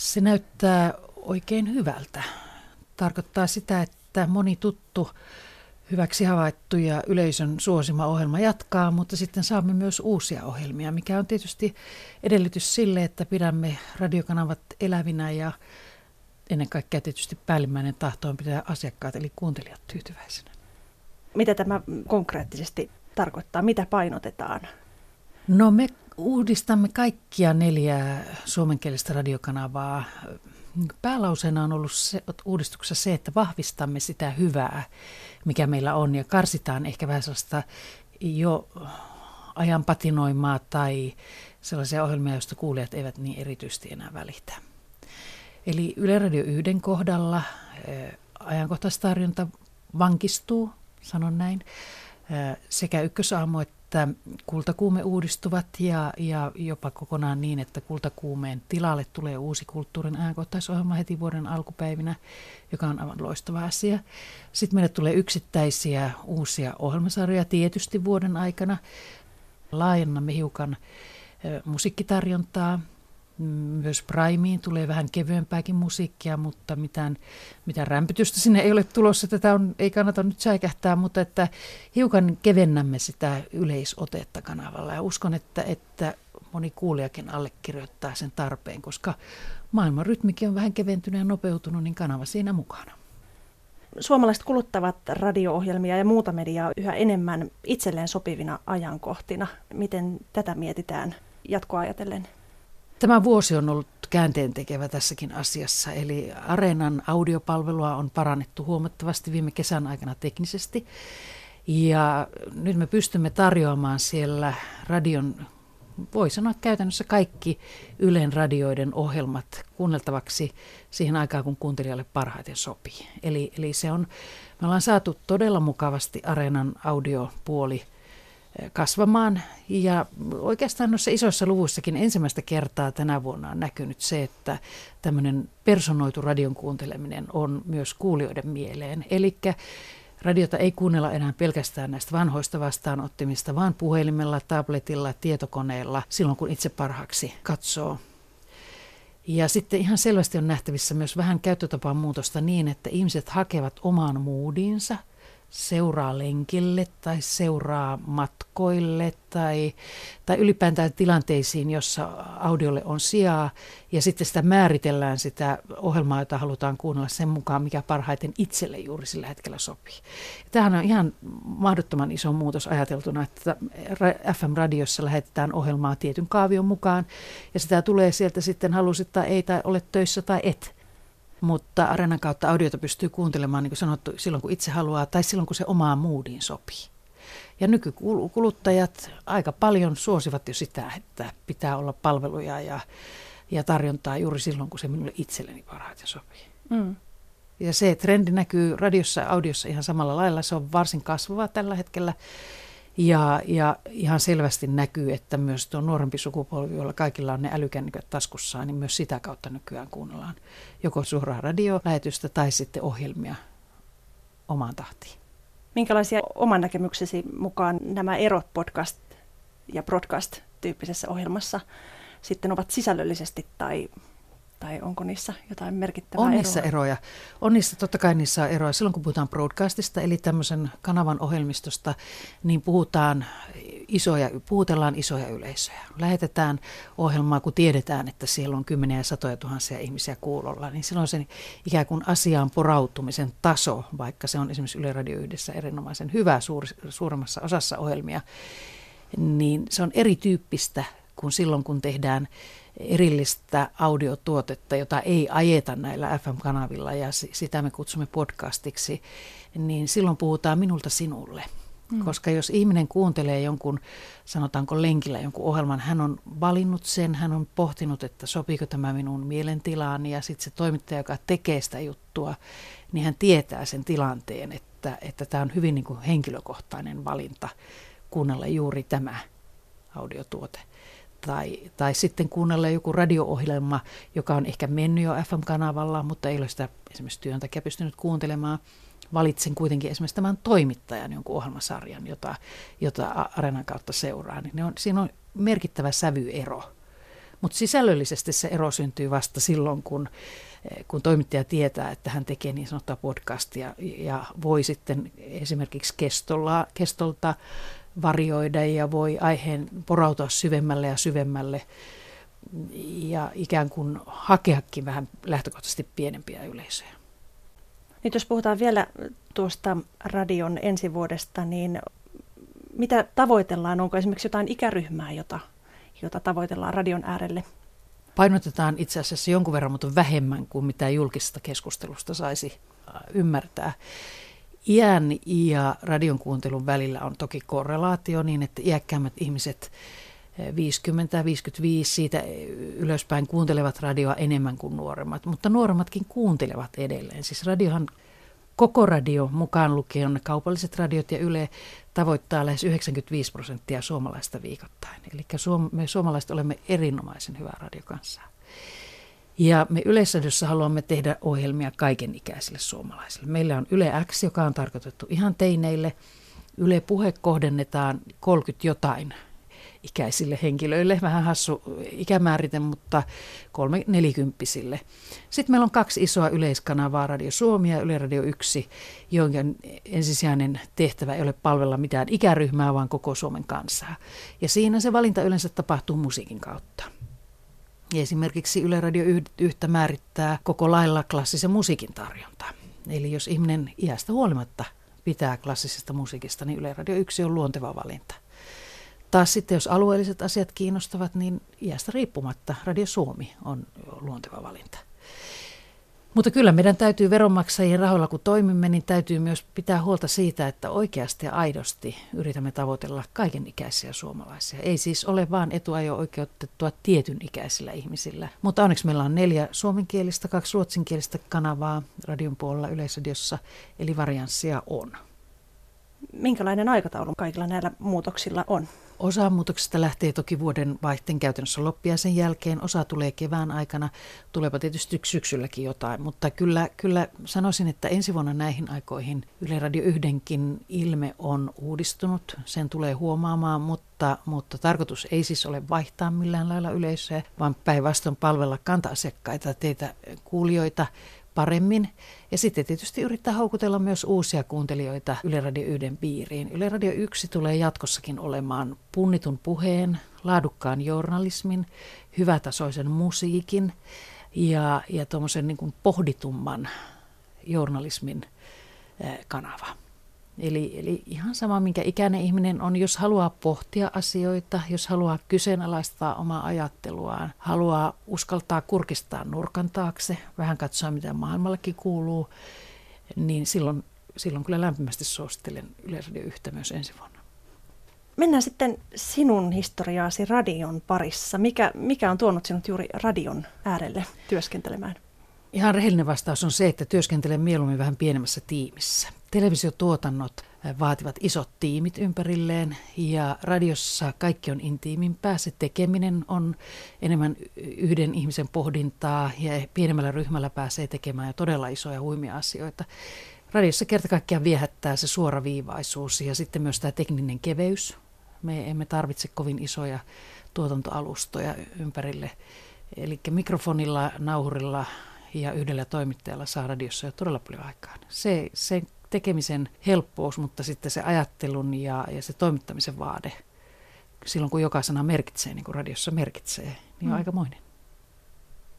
Se näyttää oikein hyvältä. Tarkoittaa sitä, että moni tuttu hyväksi havaittu ja yleisön suosima ohjelma jatkaa, mutta sitten saamme myös uusia ohjelmia, mikä on tietysti edellytys sille, että pidämme radiokanavat elävinä ja ennen kaikkea tietysti päällimmäinen tahto on pitää asiakkaat eli kuuntelijat tyytyväisenä. Mitä tämä konkreettisesti tarkoittaa? Mitä painotetaan? No me uudistamme kaikkia neljää suomenkielistä radiokanavaa. Päälauseena on ollut se, uudistuksessa se, että vahvistamme sitä hyvää, mikä meillä on ja karsitaan ehkä vähän sellaista jo ajan patinoimaa tai sellaisia ohjelmia, joista kuulijat eivät niin erityisesti enää välitä. Eli Yle Radio 1 kohdalla eh, ajankohtaistarjonta vankistuu, sanon näin, eh, sekä ykkösaamu että kultakuume uudistuvat ja, ja jopa kokonaan niin, että kultakuumeen tilalle tulee uusi kulttuurin ajankohtaisohjelma heti vuoden alkupäivinä, joka on aivan loistava asia. Sitten meille tulee yksittäisiä uusia ohjelmasarjoja tietysti vuoden aikana. Laajennamme hiukan musiikkitarjontaa myös Primeen tulee vähän kevyempääkin musiikkia, mutta mitään, mitään rämpytystä sinne ei ole tulossa. Tätä on, ei kannata nyt säikähtää, mutta että hiukan kevennämme sitä yleisotetta kanavalla. Ja uskon, että, että moni kuulijakin allekirjoittaa sen tarpeen, koska maailman rytmikin on vähän keventynyt ja nopeutunut, niin kanava siinä mukana. Suomalaiset kuluttavat radio-ohjelmia ja muuta mediaa yhä enemmän itselleen sopivina ajankohtina. Miten tätä mietitään jatkoa ajatellen? Tämä vuosi on ollut käänteen tekevä tässäkin asiassa, eli Areenan audiopalvelua on parannettu huomattavasti viime kesän aikana teknisesti. Ja nyt me pystymme tarjoamaan siellä radion, voi sanoa käytännössä kaikki Ylen radioiden ohjelmat kuunneltavaksi siihen aikaan, kun kuuntelijalle parhaiten sopii. Eli, eli se on, me ollaan saatu todella mukavasti Areenan audiopuoli – kasvamaan. Ja oikeastaan noissa isoissa luvuissakin ensimmäistä kertaa tänä vuonna on näkynyt se, että tämmöinen personoitu radion kuunteleminen on myös kuulijoiden mieleen. Eli radiota ei kuunnella enää pelkästään näistä vanhoista vastaanottimista, vaan puhelimella, tabletilla, tietokoneella silloin, kun itse parhaaksi katsoo. Ja sitten ihan selvästi on nähtävissä myös vähän käyttötapaan muutosta niin, että ihmiset hakevat omaan moodiinsa – seuraa lenkille tai seuraa matkoille tai, tai ylipäätään tilanteisiin, jossa audiolle on sijaa ja sitten sitä määritellään sitä ohjelmaa, jota halutaan kuunnella sen mukaan, mikä parhaiten itselle juuri sillä hetkellä sopii. Tämähän on ihan mahdottoman iso muutos ajateltuna, että FM-radiossa lähetetään ohjelmaa tietyn kaavion mukaan ja sitä tulee sieltä sitten halusit tai ei tai olet töissä tai et. Mutta Arenan kautta audiota pystyy kuuntelemaan, niin kuin sanottu, silloin kun itse haluaa tai silloin kun se omaan moodiin sopii. Ja nykykuluttajat aika paljon suosivat jo sitä, että pitää olla palveluja ja, ja tarjontaa juuri silloin, kun se minulle itselleni parhaiten sopii. Mm. Ja se trendi näkyy radiossa ja audiossa ihan samalla lailla. Se on varsin kasvava tällä hetkellä. Ja, ja ihan selvästi näkyy, että myös tuo nuorempi sukupolvi, jolla kaikilla on ne älykännykät taskussaan, niin myös sitä kautta nykyään kuunnellaan joko suoraa radiolähetystä tai sitten ohjelmia omaan tahtiin. Minkälaisia oman näkemyksesi mukaan nämä erot podcast- ja broadcast-tyyppisessä ohjelmassa sitten ovat sisällöllisesti tai tai onko niissä jotain merkittävää On eroa? niissä eroja. On niissä, totta kai niissä on eroja. Silloin kun puhutaan broadcastista, eli tämmöisen kanavan ohjelmistosta, niin puhutaan isoja, puhutellaan isoja yleisöjä. Lähetetään ohjelmaa, kun tiedetään, että siellä on kymmeniä ja satoja tuhansia ihmisiä kuulolla, niin silloin sen ikään kuin asiaan porautumisen taso, vaikka se on esimerkiksi Yle Radio yhdessä erinomaisen hyvä suur, suuremmassa osassa ohjelmia, niin se on erityyppistä kuin silloin, kun tehdään erillistä audiotuotetta, jota ei ajeta näillä FM-kanavilla ja sitä me kutsumme podcastiksi, niin silloin puhutaan minulta sinulle. Mm. Koska jos ihminen kuuntelee jonkun, sanotaanko lenkillä jonkun ohjelman, hän on valinnut sen, hän on pohtinut, että sopiiko tämä minun mielentilaan ja sitten se toimittaja, joka tekee sitä juttua, niin hän tietää sen tilanteen, että, että tämä on hyvin niin kuin henkilökohtainen valinta kuunnella juuri tämä audiotuote tai, tai sitten kuunnella joku radio-ohjelma, joka on ehkä mennyt jo FM-kanavalla, mutta ei ole sitä esimerkiksi työn takia pystynyt kuuntelemaan. Valitsen kuitenkin esimerkiksi tämän toimittajan jonkun ohjelmasarjan, jota, jota Arenan kautta seuraa. Niin ne on, siinä on merkittävä sävyero. Mutta sisällöllisesti se ero syntyy vasta silloin, kun, eh, kun toimittaja tietää, että hän tekee niin sanottua podcastia ja voi sitten esimerkiksi kestolla, kestolta varjoida ja voi aiheen porautua syvemmälle ja syvemmälle ja ikään kuin hakeakin vähän lähtökohtaisesti pienempiä yleisöjä. Nyt jos puhutaan vielä tuosta radion ensi vuodesta, niin mitä tavoitellaan? Onko esimerkiksi jotain ikäryhmää, jota, jota tavoitellaan radion äärelle? Painotetaan itse asiassa jonkun verran, mutta vähemmän kuin mitä julkisesta keskustelusta saisi äh, ymmärtää. Iän ja radion kuuntelun välillä on toki korrelaatio niin, että iäkkäämmät ihmiset 50-55 siitä ylöspäin kuuntelevat radioa enemmän kuin nuoremmat, mutta nuoremmatkin kuuntelevat edelleen. Siis radiohan, koko radio mukaan lukien kaupalliset radiot ja Yle tavoittaa lähes 95 prosenttia suomalaista viikoittain. Eli me suomalaiset olemme erinomaisen hyvä radio kanssa. Ja me Yleisradiossa haluamme tehdä ohjelmia kaikenikäisille suomalaisille. Meillä on Yle X, joka on tarkoitettu ihan teineille. Yle Puhe kohdennetaan 30 jotain ikäisille henkilöille. Vähän hassu ikämäärite, mutta kolme nelikymppisille. Sitten meillä on kaksi isoa yleiskanavaa, Radio Suomi ja Yle Radio 1, jonka ensisijainen tehtävä ei ole palvella mitään ikäryhmää, vaan koko Suomen kansaa. Ja siinä se valinta yleensä tapahtuu musiikin kautta. Ja esimerkiksi Yle Radio yhtä määrittää koko lailla klassisen musiikin tarjonta. Eli jos ihminen iästä huolimatta pitää klassisesta musiikista, niin Yle Radio 1 on luonteva valinta. Taas sitten, jos alueelliset asiat kiinnostavat, niin iästä riippumatta Radio Suomi on luonteva valinta. Mutta kyllä meidän täytyy veronmaksajien rahoilla, kun toimimme, niin täytyy myös pitää huolta siitä, että oikeasti ja aidosti yritämme tavoitella kaiken ikäisiä suomalaisia. Ei siis ole vain etuajo oikeutettua tietyn ikäisillä ihmisillä. Mutta onneksi meillä on neljä suomenkielistä, kaksi ruotsinkielistä kanavaa radion puolella yleisradiossa, eli varianssia on. Minkälainen aikataulu kaikilla näillä muutoksilla on? Osa muutoksista lähtee toki vuoden vaihteen käytännössä loppiaisen jälkeen, osa tulee kevään aikana, tuleepa tietysti syksylläkin jotain, mutta kyllä, kyllä sanoisin, että ensi vuonna näihin aikoihin Yle Radio yhdenkin ilme on uudistunut, sen tulee huomaamaan, mutta, mutta tarkoitus ei siis ole vaihtaa millään lailla yleisöä, vaan päinvastoin palvella kanta-asiakkaita, teitä kuulijoita, paremmin. Ja sitten tietysti yrittää houkutella myös uusia kuuntelijoita Yle Radio 1 piiriin. Yle Radio 1 tulee jatkossakin olemaan punnitun puheen, laadukkaan journalismin, hyvätasoisen musiikin ja, ja tuommoisen niin pohditumman journalismin kanava. Eli, eli ihan sama, minkä ikäinen ihminen on, jos haluaa pohtia asioita, jos haluaa kyseenalaistaa omaa ajatteluaan, haluaa uskaltaa kurkistaa nurkan taakse, vähän katsoa mitä maailmallakin kuuluu, niin silloin, silloin kyllä lämpimästi suosittelen Yleisradio yhtä myös ensi vuonna. Mennään sitten sinun historiaasi radion parissa. Mikä, mikä on tuonut sinut juuri radion äärelle työskentelemään? Ihan rehellinen vastaus on se, että työskentelen mieluummin vähän pienemmässä tiimissä. Televisiotuotannot vaativat isot tiimit ympärilleen ja radiossa kaikki on intiimimpää. Se tekeminen on enemmän yhden ihmisen pohdintaa ja pienemmällä ryhmällä pääsee tekemään jo todella isoja huimia asioita. Radiossa kerta kaikkiaan viehättää se suoraviivaisuus ja sitten myös tämä tekninen keveys. Me emme tarvitse kovin isoja tuotantoalustoja ympärille. Eli mikrofonilla, nauhurilla ja yhdellä toimittajalla saa radiossa jo todella paljon aikaan. Se, se tekemisen helppous, mutta sitten se ajattelun ja, ja se toimittamisen vaade, silloin kun joka sana merkitsee, niin kuin radiossa merkitsee, niin on mm. aikamoinen.